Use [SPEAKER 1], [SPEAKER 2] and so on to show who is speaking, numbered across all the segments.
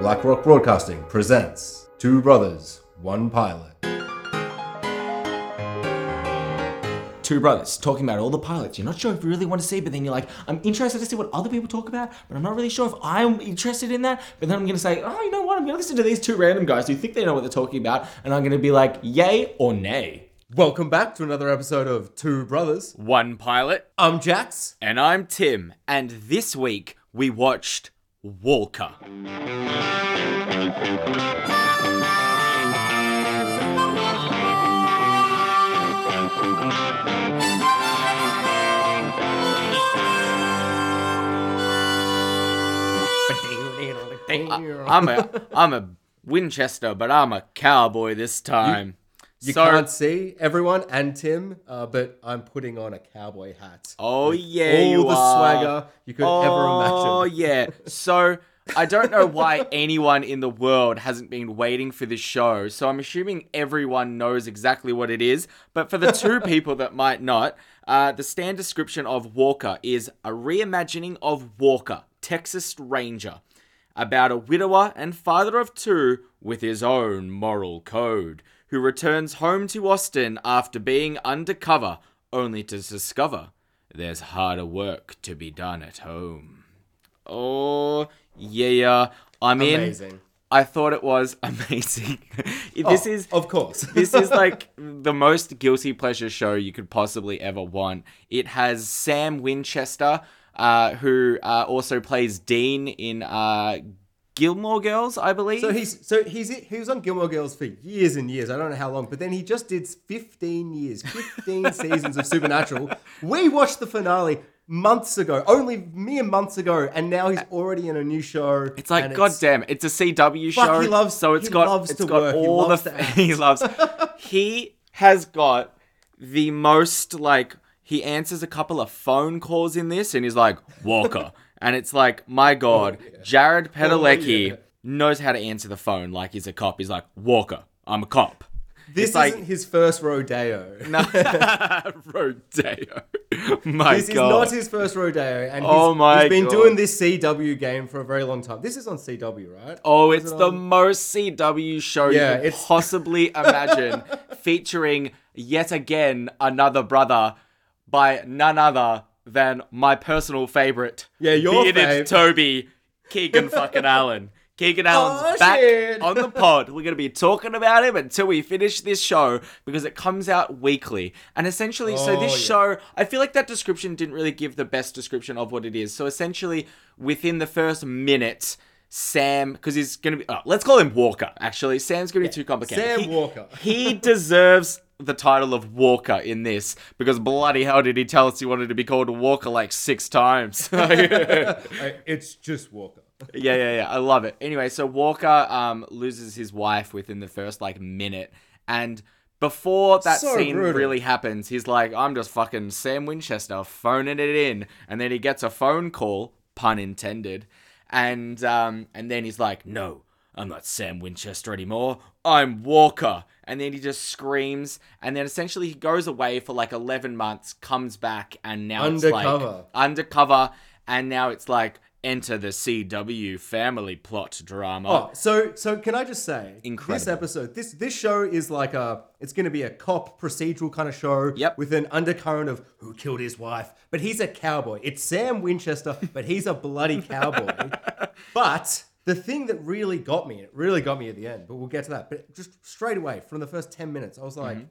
[SPEAKER 1] Black Rock Broadcasting presents Two Brothers, One Pilot.
[SPEAKER 2] two brothers talking about all the pilots. You're not sure if you really want to see, but then you're like, I'm interested to see what other people talk about, but I'm not really sure if I'm interested in that. But then I'm going to say, oh, you know what? I'm going to listen to these two random guys who think they know what they're talking about, and I'm going to be like, yay or nay.
[SPEAKER 1] Welcome back to another episode of Two Brothers.
[SPEAKER 3] One pilot,
[SPEAKER 1] I'm Jax.
[SPEAKER 3] and I'm Tim, and this week we watched Walker. I'm a I'm a Winchester, but I'm a cowboy this time.
[SPEAKER 1] You
[SPEAKER 3] So-
[SPEAKER 1] can't see everyone and Tim, uh, but I'm putting on a cowboy hat.
[SPEAKER 3] Oh yeah,
[SPEAKER 1] all the
[SPEAKER 3] are.
[SPEAKER 1] swagger you could
[SPEAKER 3] oh,
[SPEAKER 1] ever imagine.
[SPEAKER 3] Oh yeah. So I don't know why anyone in the world hasn't been waiting for this show. So I'm assuming everyone knows exactly what it is. But for the two people that might not, uh, the stand description of Walker is a reimagining of Walker, Texas Ranger, about a widower and father of two with his own moral code, who returns home to Austin after being undercover, only to discover there's harder work to be done at home. Oh, yeah, I'm in.
[SPEAKER 1] Amazing.
[SPEAKER 3] I thought it was amazing. this
[SPEAKER 1] Oh,
[SPEAKER 3] is
[SPEAKER 1] of course.
[SPEAKER 3] this is like the most guilty pleasure show you could possibly ever want. It has Sam Winchester, uh, who uh, also plays Dean in uh, Gilmore Girls, I believe.
[SPEAKER 1] So he's so he's he was on Gilmore Girls for years and years. I don't know how long, but then he just did 15 years, 15 seasons of Supernatural. We watched the finale months ago, only mere months ago, and now he's already in a new show.
[SPEAKER 3] It's like,
[SPEAKER 1] and
[SPEAKER 3] God damn, it's a CW show.
[SPEAKER 1] he loves-
[SPEAKER 3] so it's
[SPEAKER 1] he
[SPEAKER 3] got
[SPEAKER 1] loves
[SPEAKER 3] it's
[SPEAKER 1] to
[SPEAKER 3] got
[SPEAKER 1] work, he
[SPEAKER 3] all
[SPEAKER 1] loves
[SPEAKER 3] the he loves. he has got the most like he answers a couple of phone calls in this, and he's like Walker, and it's like my oh, God, Jared oh, Padalecki
[SPEAKER 1] yeah.
[SPEAKER 3] knows how to answer the phone like he's a cop. He's like Walker, I'm a cop.
[SPEAKER 1] This
[SPEAKER 3] It's like-
[SPEAKER 1] isn't his first rodeo.
[SPEAKER 3] No, Rodeo. My God.
[SPEAKER 1] This is not his first rodeo, and he's,
[SPEAKER 3] Oh my
[SPEAKER 1] he's been
[SPEAKER 3] God.
[SPEAKER 1] doing this CW game for a very long time. This is on CW, right?
[SPEAKER 3] Oh,
[SPEAKER 1] Is
[SPEAKER 3] it's
[SPEAKER 1] it
[SPEAKER 3] the most CW show
[SPEAKER 1] Yeah,
[SPEAKER 3] you could possibly imagine, featuring yet again another brother by none other than my personal favorite.
[SPEAKER 1] Yeah, your
[SPEAKER 3] bearded
[SPEAKER 1] fave.
[SPEAKER 3] Toby Keegan fucking Allen. Keegan Allen's
[SPEAKER 1] Oh,
[SPEAKER 3] back
[SPEAKER 1] shit.
[SPEAKER 3] on the pod. We're going to be talking about him until we finish this show because it comes out weekly. And essentially, so
[SPEAKER 1] Oh,
[SPEAKER 3] this
[SPEAKER 1] yeah.
[SPEAKER 3] show, I feel like that description didn't really give the best description of what it is. So essentially, within the first minute, Sam, because he's going to be, oh, let's call him Walker, actually. Sam's going to be too complicated.
[SPEAKER 1] Sam
[SPEAKER 3] He-
[SPEAKER 1] Walker.
[SPEAKER 3] he deserves the title of Walker in this because bloody hell did he tell us he wanted to be called Walker like six times.
[SPEAKER 1] It's just Walker.
[SPEAKER 3] Yeah, yeah, yeah. I love it. Anyway, so Walker um, loses his wife within the first like minute. And before that
[SPEAKER 1] So
[SPEAKER 3] scene
[SPEAKER 1] brutal.
[SPEAKER 3] really happens, he's like, I'm just fucking Sam Winchester phoning it in. And then he gets a phone call, pun intended. And um, and then he's like, No, I'm not Sam Winchester anymore. I'm Walker. And then he just screams. And then essentially he goes away for like 11 months, comes back, and now it's like undercover. And now it's like enter the CW family plot drama.
[SPEAKER 1] Oh, so so can I just say,
[SPEAKER 3] Incredible.
[SPEAKER 1] this episode, this this show is like a, it's going to be a cop procedural kind of show,
[SPEAKER 3] Yep.
[SPEAKER 1] with an undercurrent of who killed his wife, but he's a cowboy. It's Sam Winchester, but he's a bloody cowboy. but the thing that really got me, it really got me at the end, but we'll get to that. But just straight away from the first ten minutes, I was like,
[SPEAKER 3] Mm-hmm.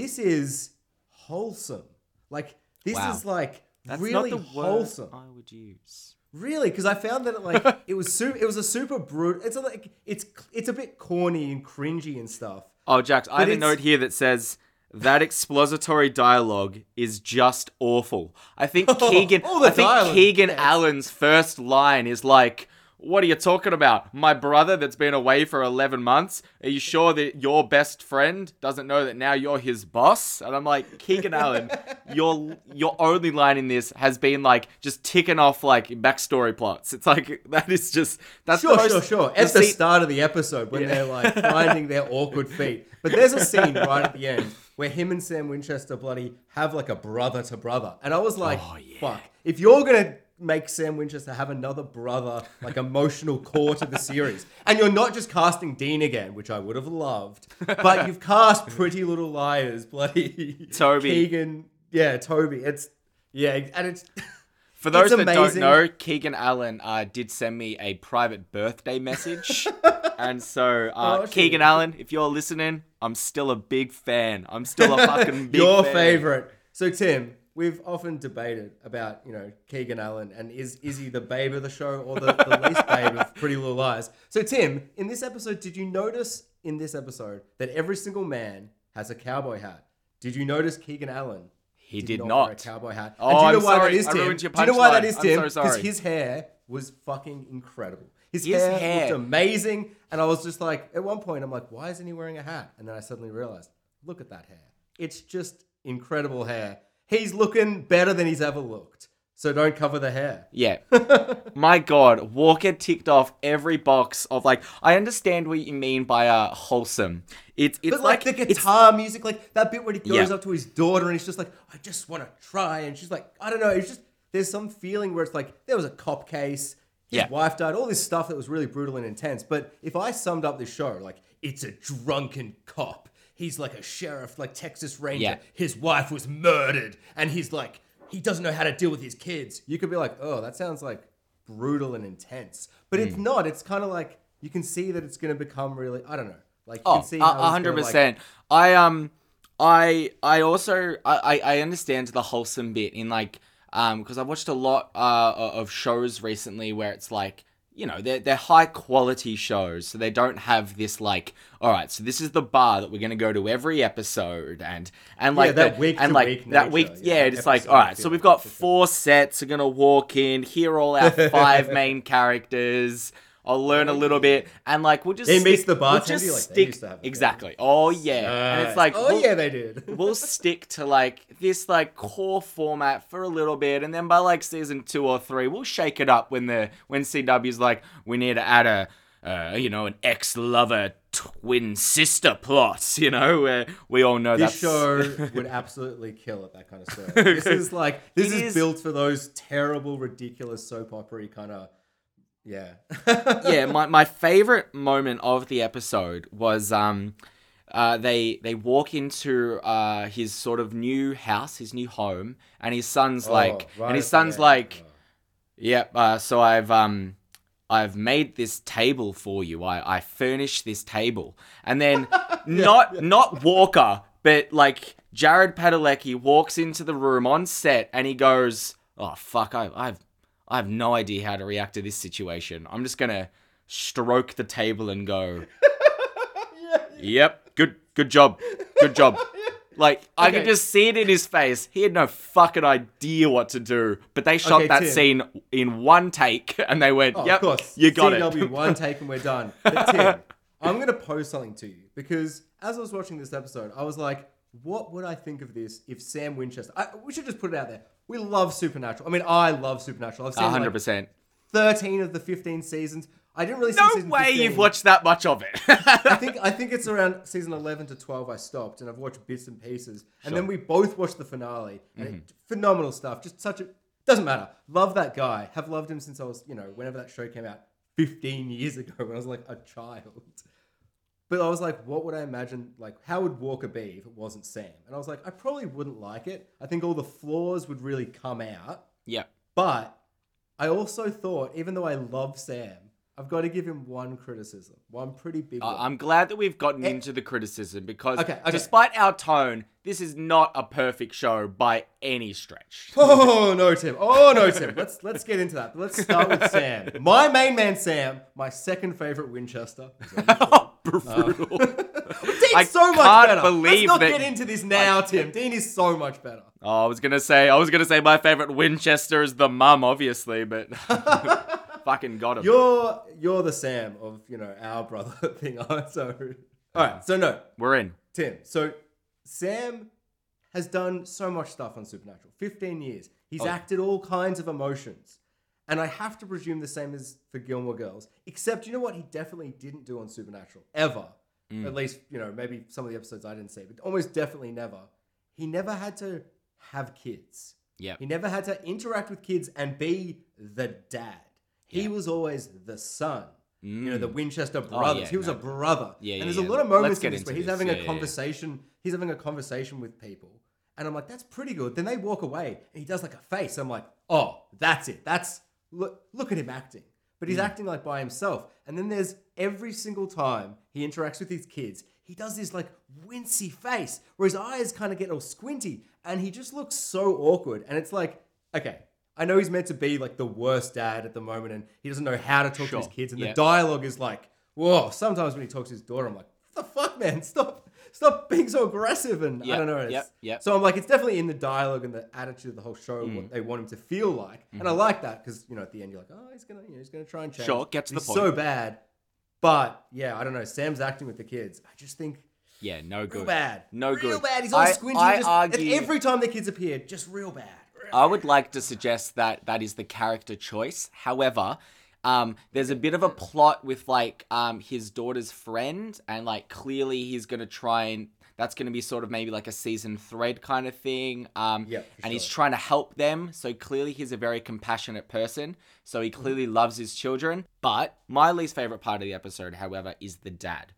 [SPEAKER 1] this is wholesome. Like this
[SPEAKER 3] Wow.
[SPEAKER 1] is like
[SPEAKER 3] That's
[SPEAKER 1] really
[SPEAKER 3] not the
[SPEAKER 1] wholesome.
[SPEAKER 3] word I would use.
[SPEAKER 1] Really, because I found that like it was su- it was a super brutal. It's a, like it's it's a bit corny and cringy and stuff.
[SPEAKER 3] Oh, Jax, I have a note here that says that expository dialogue is just awful. I think Keegan, I think
[SPEAKER 1] dialogue,
[SPEAKER 3] Keegan
[SPEAKER 1] yes.
[SPEAKER 3] Allen's first line is like, "What are you talking about? My brother that's been away for eleven months? Are you sure that your best friend doesn't know that now you're his boss?" And I'm like, Keegan Allen, your your only line in this has been like just ticking off like backstory plots. It's like that is just that's
[SPEAKER 1] Sure,
[SPEAKER 3] the most,
[SPEAKER 1] sure, sure. At the
[SPEAKER 3] scene-
[SPEAKER 1] start of the episode when they're like finding their awkward feet, but there's a scene right at the end where him and Sam Winchester bloody have like a brother to brother, and I was like,
[SPEAKER 3] Oh, yeah.
[SPEAKER 1] fuck. If you're gonna make Sam Winchester have another brother, like emotional core to the series. And you're not just casting Dean again, which I would have loved, but you've cast Pretty Little Liars, bloody
[SPEAKER 3] Toby.
[SPEAKER 1] Keegan. Yeah, Toby. It's yeah, and it's
[SPEAKER 3] For those that don't
[SPEAKER 1] amazing.
[SPEAKER 3] know, Keegan Allen uh, did send me a private birthday message. and so, uh,
[SPEAKER 1] Oh.
[SPEAKER 3] Keegan Allen, if you're listening, I'm still a big fan. I'm still a fucking big
[SPEAKER 1] your
[SPEAKER 3] fan.
[SPEAKER 1] favorite. So Tim, we've often debated about you know Keegan Allen and is is he the babe of the show or the, the least babe of Pretty Little Liars? So Tim, in this episode, did you notice in this episode that every single man has a cowboy hat? Did you notice Keegan Allen?
[SPEAKER 3] He did
[SPEAKER 1] wear
[SPEAKER 3] not.
[SPEAKER 1] a cowboy hat.
[SPEAKER 3] Oh,
[SPEAKER 1] and do you know
[SPEAKER 3] I'm
[SPEAKER 1] why
[SPEAKER 3] sorry.
[SPEAKER 1] that is,
[SPEAKER 3] I
[SPEAKER 1] Tim?
[SPEAKER 3] your
[SPEAKER 1] do you know why that
[SPEAKER 3] punchline.
[SPEAKER 1] Tim? Because
[SPEAKER 3] sorry.
[SPEAKER 1] his hair was fucking incredible. His,
[SPEAKER 3] His
[SPEAKER 1] hair,
[SPEAKER 3] hair.
[SPEAKER 1] looked amazing, and I was just like, at one point, I'm like, why isn't he wearing a hat? And then I suddenly realized, look at that hair. It's just incredible hair. He's looking better than he's ever looked. So don't cover the hair.
[SPEAKER 3] Yeah. My God, Walker ticked off every box of like. I understand what you mean by uh wholesome. It's it's
[SPEAKER 1] But like, the
[SPEAKER 3] it's-
[SPEAKER 1] guitar music, like that bit where he goes
[SPEAKER 3] Yeah.
[SPEAKER 1] up to his daughter and he's just like, I just want to try. And she's like, I don't know. It's just, there's some feeling where it's like, there was a cop case. His
[SPEAKER 3] Yeah.
[SPEAKER 1] wife died, all this stuff that was really brutal and intense. But if I summed up this show, like, it's a drunken cop. He's like a sheriff, like Texas Ranger.
[SPEAKER 3] Yeah.
[SPEAKER 1] His wife was murdered. And he's like, he doesn't know how to deal with his kids. You could be like, oh, that sounds like brutal and intense. But
[SPEAKER 3] Hmm.
[SPEAKER 1] it's not. It's kind of like, you can see that it's going to become really, I don't know. Like, you
[SPEAKER 3] Oh,
[SPEAKER 1] can see
[SPEAKER 3] a
[SPEAKER 1] how
[SPEAKER 3] a
[SPEAKER 1] he's
[SPEAKER 3] hundred
[SPEAKER 1] like,
[SPEAKER 3] percent. I um, I I also I I I understand the wholesome bit in like um because I've watched a lot uh of shows recently where it's like you know they're they're high quality shows so they don't have this like all right so this is the bar that we're gonna go to every episode and and like
[SPEAKER 1] that
[SPEAKER 3] the-
[SPEAKER 1] week
[SPEAKER 3] and like
[SPEAKER 1] week
[SPEAKER 3] that week
[SPEAKER 1] yeah,
[SPEAKER 3] yeah it's like all right so we've got four sets are gonna walk in here are all our five main characters. I'll learn a little bit, and like we'll just
[SPEAKER 1] He meets
[SPEAKER 3] stick-
[SPEAKER 1] the
[SPEAKER 3] we'll
[SPEAKER 1] bartender,
[SPEAKER 3] just
[SPEAKER 1] like, they
[SPEAKER 3] stick
[SPEAKER 1] used to have
[SPEAKER 3] exactly. Oh yeah, and it's like
[SPEAKER 1] oh
[SPEAKER 3] we'll,
[SPEAKER 1] yeah, they did.
[SPEAKER 3] we'll stick to like this like core format for a little bit, and then by like season two or three, we'll shake it up when the when CW's like we need to add a. Uh, you know, an ex-lover twin sister plot. You know, where we all know
[SPEAKER 1] this
[SPEAKER 3] that's
[SPEAKER 1] show would absolutely kill at that kind of stuff. This is like this is,
[SPEAKER 3] is-
[SPEAKER 1] built for those terrible, ridiculous soap opera kind of. Yeah.
[SPEAKER 3] yeah, my, my favorite moment of the episode was um uh they they walk into uh his sort of new house, his new home, and his son's like
[SPEAKER 1] Oh, right
[SPEAKER 3] and his son's like. Yep, uh, so I've um I've made this table for you. I, I furnished this table. And then not not Walker, but like Jared Padalecki walks into the room on set and he goes, Oh fuck, I I've I have no idea how to react to this situation. I'm just gonna stroke the table and go Yep, good good job. Good job. Like I could just see it in his face. He had no fucking idea what to do. But they shot
[SPEAKER 1] Okay,
[SPEAKER 3] that
[SPEAKER 1] Tim.
[SPEAKER 3] scene in one take and they went,
[SPEAKER 1] Oh,
[SPEAKER 3] Yep,
[SPEAKER 1] of course.
[SPEAKER 3] you got
[SPEAKER 1] CW,
[SPEAKER 3] it.
[SPEAKER 1] one take and we're done. But Tim, I'm going to pose something to you because as I was watching this episode, I was like, what would I think of this if Sam Winchester? I, we should just put it out there. We love Supernatural. I mean, I love Supernatural. I've seen
[SPEAKER 3] hundred
[SPEAKER 1] like
[SPEAKER 3] percent.
[SPEAKER 1] 13 of the 15 seasons. I didn't really see
[SPEAKER 3] No
[SPEAKER 1] season
[SPEAKER 3] way
[SPEAKER 1] 15.
[SPEAKER 3] you've watched that much of it.
[SPEAKER 1] I think I think it's around season eleven to twelve. I stopped and I've watched bits and pieces, and then we both watched the finale. And
[SPEAKER 3] Mm-hmm.
[SPEAKER 1] it, phenomenal stuff. Just such a doesn't matter. Love that guy. Have loved him since I was you know whenever that show came out fifteen years ago when I was like a child. But I was like, what would I imagine? Like, how would Walker be if it wasn't Sam? And I was like, I probably wouldn't like it. I think all the flaws would really come out.
[SPEAKER 3] Yeah.
[SPEAKER 1] But I also thought, even though I love Sam, I've got to give him one criticism, one pretty big one.
[SPEAKER 3] I- I'm glad that we've gotten eh. into the criticism because
[SPEAKER 1] Okay, okay.
[SPEAKER 3] despite our tone, this is not a perfect show by any stretch.
[SPEAKER 1] Oh no, Tim. Oh no, Tim. Let's let's get into that. Let's start with Sam. My main man, Sam. My second favorite Winchester. Uh.
[SPEAKER 3] Brutal.
[SPEAKER 1] Dean's
[SPEAKER 3] I
[SPEAKER 1] so much
[SPEAKER 3] can't
[SPEAKER 1] better.
[SPEAKER 3] believe
[SPEAKER 1] let's not
[SPEAKER 3] that-
[SPEAKER 1] get into this now, Tim. Dean is so much better.
[SPEAKER 3] Oh, I was gonna say, I was gonna say my favorite Winchester is the mum, obviously, but fucking got him.
[SPEAKER 1] You're you're the Sam of you know our brother thing. So all right. So no,
[SPEAKER 3] We're in.
[SPEAKER 1] Tim. So Sam has done so much stuff on Supernatural. 15 years. He's
[SPEAKER 3] Oh.
[SPEAKER 1] acted all kinds of emotions. And I have to presume the same as for Gilmore Girls. Except, you know what he definitely didn't do on Supernatural? Ever.
[SPEAKER 3] Mm.
[SPEAKER 1] At least, you know, maybe some of the episodes I didn't see, but almost definitely never. He never had to have kids.
[SPEAKER 3] Yeah.
[SPEAKER 1] He never had to interact with kids and be the dad. He was always the son. You know, the Winchester brothers.
[SPEAKER 3] Mm. Oh, yeah,
[SPEAKER 1] he was
[SPEAKER 3] no.
[SPEAKER 1] a brother.
[SPEAKER 3] Yeah,
[SPEAKER 1] and
[SPEAKER 3] yeah,
[SPEAKER 1] there's
[SPEAKER 3] yeah.
[SPEAKER 1] a lot of moments in this where he's
[SPEAKER 3] this.
[SPEAKER 1] having a conversation. He's having a conversation with people. And I'm like, that's pretty good. Then they walk away and he does like a face. I'm like, oh, that's it. That's look look at him acting. But he's hmm. acting like by himself. And then there's every single time he interacts with his kids, he does this like wincy face where his eyes kind of get all squinty and he just looks so awkward. And it's like, okay, I know he's meant to be like the worst dad at the moment and he doesn't know how to talk to his kids. And
[SPEAKER 3] Yeah.
[SPEAKER 1] the dialogue is like, whoa, sometimes when he talks to his daughter, I'm like, what the fuck, man? Stop. Stop being so aggressive and I don't know. It's,
[SPEAKER 3] yep, yep.
[SPEAKER 1] So I'm like, it's definitely in the dialogue and the attitude of the whole show
[SPEAKER 3] Mm.
[SPEAKER 1] what they want him to feel like, and I
[SPEAKER 3] Mm-hmm.
[SPEAKER 1] like that because you know at the end you're like, oh, he's gonna, you know, he's gonna try and change.
[SPEAKER 3] Sure, get to the
[SPEAKER 1] he's
[SPEAKER 3] point.
[SPEAKER 1] So bad, but yeah, I don't know. Sam's acting with the kids. I just think
[SPEAKER 3] Yeah, no good.
[SPEAKER 1] real bad,
[SPEAKER 3] No
[SPEAKER 1] real
[SPEAKER 3] good.
[SPEAKER 1] Real bad. He's all
[SPEAKER 3] I-
[SPEAKER 1] squinty.
[SPEAKER 3] I
[SPEAKER 1] just,
[SPEAKER 3] argue-
[SPEAKER 1] every time the kids appear, just real bad. Real
[SPEAKER 3] I would like to suggest that that is the character choice. However, um, there's a bit of a plot with like um, his daughter's friend, and like clearly he's gonna try and that's gonna be sort of maybe like a season thread kind of thing. Um,
[SPEAKER 1] Yeah,
[SPEAKER 3] and he's trying to help them. So clearly he's a very compassionate person. So he clearly loves his children. But my least favorite part of the episode, however, is the dad.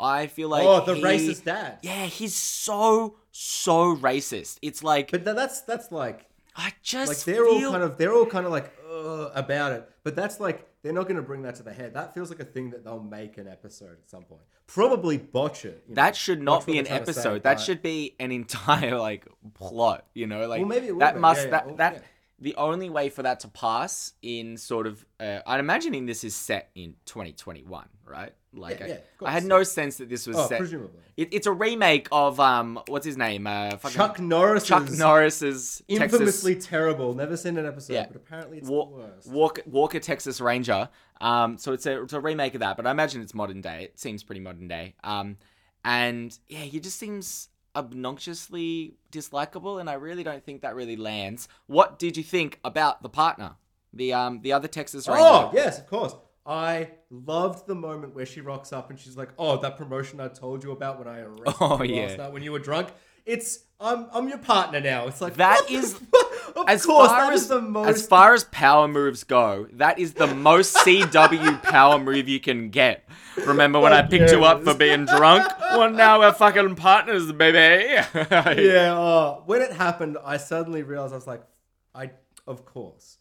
[SPEAKER 3] I feel like
[SPEAKER 1] oh, the
[SPEAKER 3] he-
[SPEAKER 1] racist dad.
[SPEAKER 3] Yeah, he's so so racist. It's like
[SPEAKER 1] But that's that's like
[SPEAKER 3] I just
[SPEAKER 1] like they're all kind of they're all kind of like Uh, about it but that's like they're not going to bring that to the head that feels like a thing that they'll make an episode at some point probably botch it you know,
[SPEAKER 3] That should not
[SPEAKER 1] what
[SPEAKER 3] be an
[SPEAKER 1] to say,
[SPEAKER 3] episode. that
[SPEAKER 1] but-
[SPEAKER 3] should be an entire like plot. You know, like
[SPEAKER 1] Well, maybe
[SPEAKER 3] that
[SPEAKER 1] be.
[SPEAKER 3] must
[SPEAKER 1] Yeah, yeah.
[SPEAKER 3] that that
[SPEAKER 1] yeah.
[SPEAKER 3] The only way for that to pass in sort of. Uh, I'm imagining this is set in 2021, right? Like
[SPEAKER 1] Yeah,
[SPEAKER 3] I,
[SPEAKER 1] yeah,
[SPEAKER 3] I had no sense that this was
[SPEAKER 1] oh
[SPEAKER 3] set.
[SPEAKER 1] presumably
[SPEAKER 3] It, it's a remake of um, what's his name? Uh, fucking
[SPEAKER 1] chuck norris
[SPEAKER 3] Chuck Norris's Texas
[SPEAKER 1] infamously terrible never seen an episode
[SPEAKER 3] Yeah.
[SPEAKER 1] but apparently it's
[SPEAKER 3] Wa-
[SPEAKER 1] worst
[SPEAKER 3] Walker, Walker, Texas Ranger. Um, so it's a it's a remake of that, but I imagine it's modern day. It seems pretty modern day. Um, and yeah, he just seems obnoxiously dislikable, and I really don't think that really lands. What did you think about the partner, the um the other Texas Ranger?
[SPEAKER 1] oh yes of course i loved the moment where she rocks up and she's like oh that promotion i told you about when i arrested
[SPEAKER 3] Oh,
[SPEAKER 1] you
[SPEAKER 3] yeah.
[SPEAKER 1] last night when you were drunk it's i'm i'm your partner now it's like
[SPEAKER 3] That is-
[SPEAKER 1] of
[SPEAKER 3] as
[SPEAKER 1] course
[SPEAKER 3] far
[SPEAKER 1] that
[SPEAKER 3] as
[SPEAKER 1] is the most
[SPEAKER 3] as far as power moves go, that is the most CW power move you can get. Remember when I
[SPEAKER 1] oh,
[SPEAKER 3] picked you up for being drunk? Well, now we're fucking partners, baby.
[SPEAKER 1] yeah, oh, when it happened, I suddenly realized I was like, I, of course,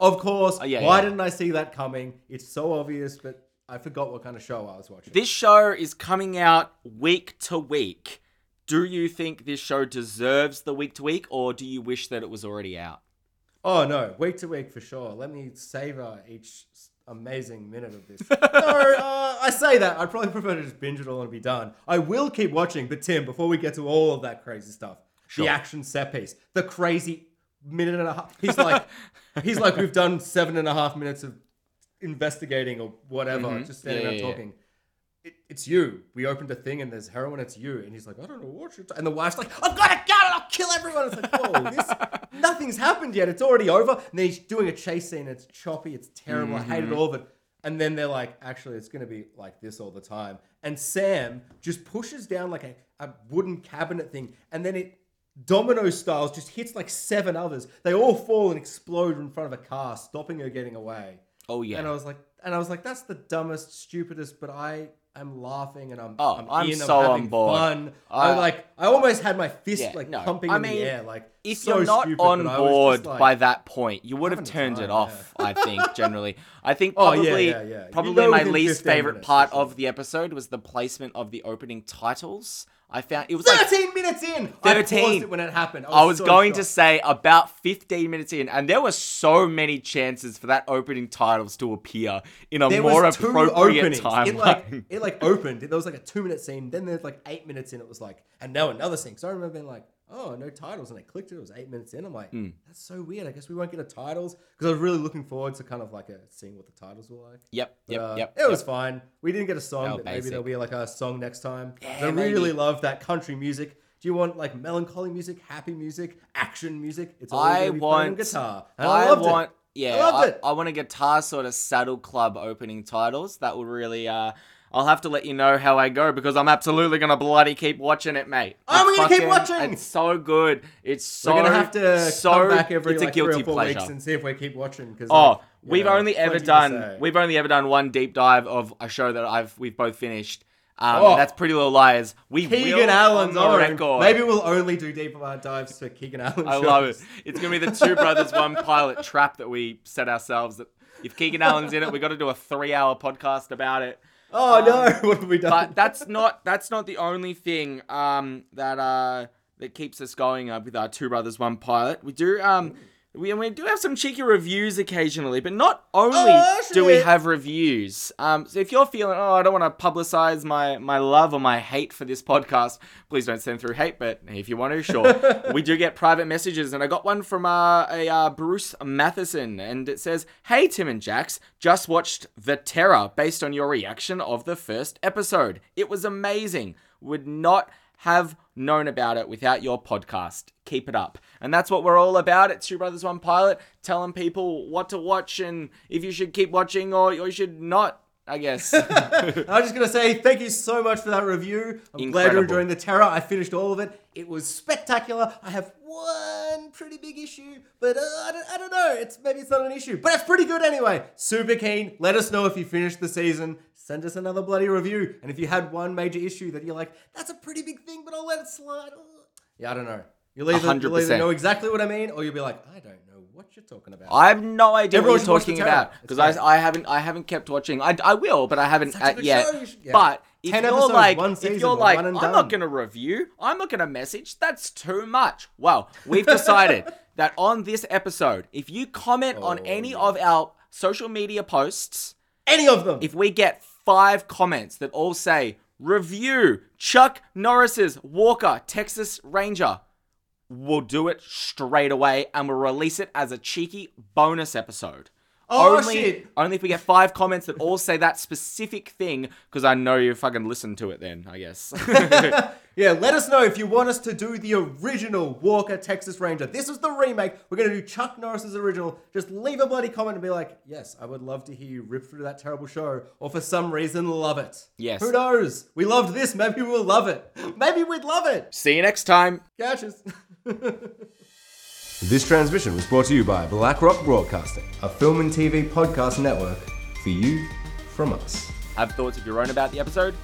[SPEAKER 1] of course.
[SPEAKER 3] Oh, yeah,
[SPEAKER 1] why
[SPEAKER 3] yeah.
[SPEAKER 1] didn't I see that coming? It's so obvious, but I forgot what kind of show I was watching.
[SPEAKER 3] This show is coming out week to week. Do you think this show deserves the week to week, or do you wish that it was already out?
[SPEAKER 1] oh no, week to week for sure. Let me savor each amazing minute of this. no, uh, I say that. I'd probably prefer to just binge it all and be done. I will keep watching, but Tim, before we get to all of that crazy stuff,
[SPEAKER 3] Sure.
[SPEAKER 1] the action set piece, the crazy minute and a half. He's like, he's like, we've done seven and a half minutes of investigating or whatever, just standing
[SPEAKER 3] Mm-hmm. Yeah,
[SPEAKER 1] around
[SPEAKER 3] yeah, yeah.
[SPEAKER 1] It, it's you. We opened a thing and there's heroin. It's you. And he's like, I don't know what you're. T-. And the wife's like, I've got a gun and I'll kill everyone. It's like, whoa, this nothing's happened yet. It's already over. And then he's doing a chase scene. It's choppy. It's terrible. I hated
[SPEAKER 3] Mm-hmm.
[SPEAKER 1] all of it. And then they're like, actually, it's gonna be like this all the time. And Sam just pushes down like a, a wooden cabinet thing, and then it domino styles just hits like seven others. They all fall and explode in front of a car, stopping her getting away.
[SPEAKER 3] Oh yeah.
[SPEAKER 1] And I was like, and I was like, that's the dumbest, stupidest, but I am laughing and I'm,
[SPEAKER 3] Oh,
[SPEAKER 1] I'm,
[SPEAKER 3] I'm
[SPEAKER 1] in,
[SPEAKER 3] so
[SPEAKER 1] I'm
[SPEAKER 3] on board.
[SPEAKER 1] fun. I,
[SPEAKER 3] I-
[SPEAKER 1] like, I almost had my fist
[SPEAKER 3] Yeah,
[SPEAKER 1] like
[SPEAKER 3] no,
[SPEAKER 1] pumping
[SPEAKER 3] I
[SPEAKER 1] in the air. Like,
[SPEAKER 3] if
[SPEAKER 1] so
[SPEAKER 3] you're not
[SPEAKER 1] stupid,
[SPEAKER 3] on
[SPEAKER 1] but I was
[SPEAKER 3] board
[SPEAKER 1] like-
[SPEAKER 3] by that point, you would have
[SPEAKER 1] Having
[SPEAKER 3] turned it
[SPEAKER 1] time,
[SPEAKER 3] off. I think generally. I think
[SPEAKER 1] Oh, yeah,
[SPEAKER 3] probably
[SPEAKER 1] yeah, yeah. You
[SPEAKER 3] probably
[SPEAKER 1] know
[SPEAKER 3] my least favorite
[SPEAKER 1] minutes,
[SPEAKER 3] part of the episode was the placement of the opening titles. I found it was like
[SPEAKER 1] 13 minutes in. I
[SPEAKER 3] 13.
[SPEAKER 1] paused it when it happened.
[SPEAKER 3] I was
[SPEAKER 1] so
[SPEAKER 3] going to say about 15 minutes in, and there were so many chances for that opening titles to appear in a
[SPEAKER 1] there
[SPEAKER 3] more
[SPEAKER 1] was
[SPEAKER 3] appropriate timeline.
[SPEAKER 1] It like it like opened. There was like a two minute scene. Then there's like eight minutes in. It was like, and now another scene. So I remember being like, oh, no titles, and I clicked it. It was eight minutes in. I'm like,
[SPEAKER 3] Hmm.
[SPEAKER 1] that's so weird. I guess we won't get a titles because I was really looking forward to kind of like a, seeing what the titles were like.
[SPEAKER 3] yep,
[SPEAKER 1] But,
[SPEAKER 3] yep,
[SPEAKER 1] uh,
[SPEAKER 3] yep.
[SPEAKER 1] It was fine. We didn't get a song,
[SPEAKER 3] Oh,
[SPEAKER 1] but maybe there'll be like a song next time.
[SPEAKER 3] Yeah,
[SPEAKER 1] I really love that country music. Do you want like melancholy music, happy music, action music? It's all
[SPEAKER 3] I
[SPEAKER 1] gonna be playing on
[SPEAKER 3] want
[SPEAKER 1] guitar. And
[SPEAKER 3] I,
[SPEAKER 1] I,
[SPEAKER 3] want
[SPEAKER 1] it.
[SPEAKER 3] yeah,
[SPEAKER 1] I
[SPEAKER 3] I,
[SPEAKER 1] it.
[SPEAKER 3] I want a guitar sort of saddle club opening titles. That would really uh I'll have to let you know how I go because I'm absolutely gonna bloody keep watching it, mate.
[SPEAKER 1] Oh,
[SPEAKER 3] It's
[SPEAKER 1] we're gonna keep watching!
[SPEAKER 3] It's so good. It's so.
[SPEAKER 1] We're gonna have to
[SPEAKER 3] so,
[SPEAKER 1] come back every
[SPEAKER 3] It's
[SPEAKER 1] like,
[SPEAKER 3] a guilty
[SPEAKER 1] three or four
[SPEAKER 3] pleasure.
[SPEAKER 1] weeks and see if we keep watching. Because
[SPEAKER 3] Oh, we've only ever done we've only ever done one deep dive of a show that I've we've both finished. Um,
[SPEAKER 1] Oh.
[SPEAKER 3] that's Pretty Little Liars. We
[SPEAKER 1] Keegan
[SPEAKER 3] will
[SPEAKER 1] Allen's
[SPEAKER 3] on
[SPEAKER 1] own.
[SPEAKER 3] the record.
[SPEAKER 1] Maybe we'll only do deep dives for Keegan Allen.
[SPEAKER 3] I love it. It's gonna be the two brothers one pilot trap that we set ourselves. That if Keegan Allen's in it, we got to do a three-hour podcast about it.
[SPEAKER 1] Oh no, what have we done?
[SPEAKER 3] But that's not that's not the only thing um, that uh, that keeps us going uh, with our two brothers one pilot. We do um, we, we do have some cheeky reviews occasionally, but not only
[SPEAKER 1] Oh,
[SPEAKER 3] do we have reviews. Um, so if you're feeling oh I don't want to publicize my my love or my hate for this podcast, please don't send through hate. But if you want to, sure. we do get private messages, and I got one from uh, a uh, Bruce Matheson, and it says, "Hey Tim and Jax, just watched The Terror based on your reaction of the first episode. It was amazing. Would not." Have known about it without your podcast. Keep it up. And that's what we're all about at Two Brothers One Pilot, telling people what to watch and if you should keep watching or, you should not, I guess.
[SPEAKER 1] I was just gonna say thank you so much for that review. I'm glad you're enjoying the terror. I finished all of it. It was spectacular. I have one pretty big issue, but uh, I, don't, I don't know. It's maybe it's not an issue, but it's pretty good anyway. Super keen. Let us know if you finished the season. Send us another bloody review. And if you had one major issue that you're like, that's a pretty big thing, but I'll let it slide. Yeah, I don't know. You'll either, you'll either
[SPEAKER 3] 100%.
[SPEAKER 1] know exactly what I mean, or you'll be like, I don't know what you're talking about.
[SPEAKER 3] I have no idea
[SPEAKER 1] Everyone
[SPEAKER 3] what
[SPEAKER 1] should
[SPEAKER 3] you're
[SPEAKER 1] watch The
[SPEAKER 3] talking about
[SPEAKER 1] It's
[SPEAKER 3] because
[SPEAKER 1] great.
[SPEAKER 3] I, I haven't I haven't kept watching. I, I will, but I haven't
[SPEAKER 1] a
[SPEAKER 3] uh,
[SPEAKER 1] good
[SPEAKER 3] yet.
[SPEAKER 1] show, you should- yeah.
[SPEAKER 3] But if
[SPEAKER 1] 10
[SPEAKER 3] you're
[SPEAKER 1] episodes,
[SPEAKER 3] like,
[SPEAKER 1] one
[SPEAKER 3] if
[SPEAKER 1] season,
[SPEAKER 3] you're like, I'm
[SPEAKER 1] and
[SPEAKER 3] not gonna review, I'm not gonna message. That's too much. Well, we've decided that on this episode, if you comment on
[SPEAKER 1] Oh,
[SPEAKER 3] any of our social media posts,
[SPEAKER 1] Any of them.
[SPEAKER 3] if we get five comments that all say review Chuck Norris's Walker Texas Ranger, we'll do it straight away and we'll release it as a cheeky bonus episode.
[SPEAKER 1] Oh,
[SPEAKER 3] only,
[SPEAKER 1] shit.
[SPEAKER 3] only if we get five comments that all say that specific thing, because I know you fucking listen to it then, I guess.
[SPEAKER 1] Yeah, let us know if you want us to do the original Walker Texas Ranger. This is the remake. We're going to do Chuck Norris's original. Just leave a bloody comment and be like, yes, I would love to hear you rip through that terrible show, or for some reason, love it.
[SPEAKER 3] Yes.
[SPEAKER 1] Who knows? We loved this. Maybe we'll love it. Maybe we'd love it.
[SPEAKER 3] See you next time.
[SPEAKER 1] Catches. this transmission was brought to you by BlackRock Broadcasting, a film and TV podcast network for you from us.
[SPEAKER 3] Have thoughts of your own about the episode?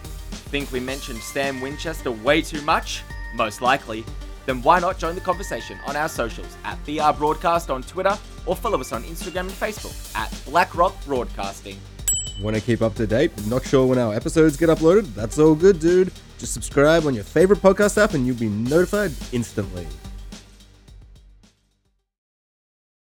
[SPEAKER 3] Think we mentioned Sam Winchester way too much? Most likely. Then why not join the conversation on our socials at BR Broadcast on Twitter or follow us on Instagram and Facebook at BlackRock Broadcasting.
[SPEAKER 1] Want to keep up to date, not sure when our episodes get uploaded? That's all good, dude. Just subscribe on your favorite podcast app and you'll be notified instantly.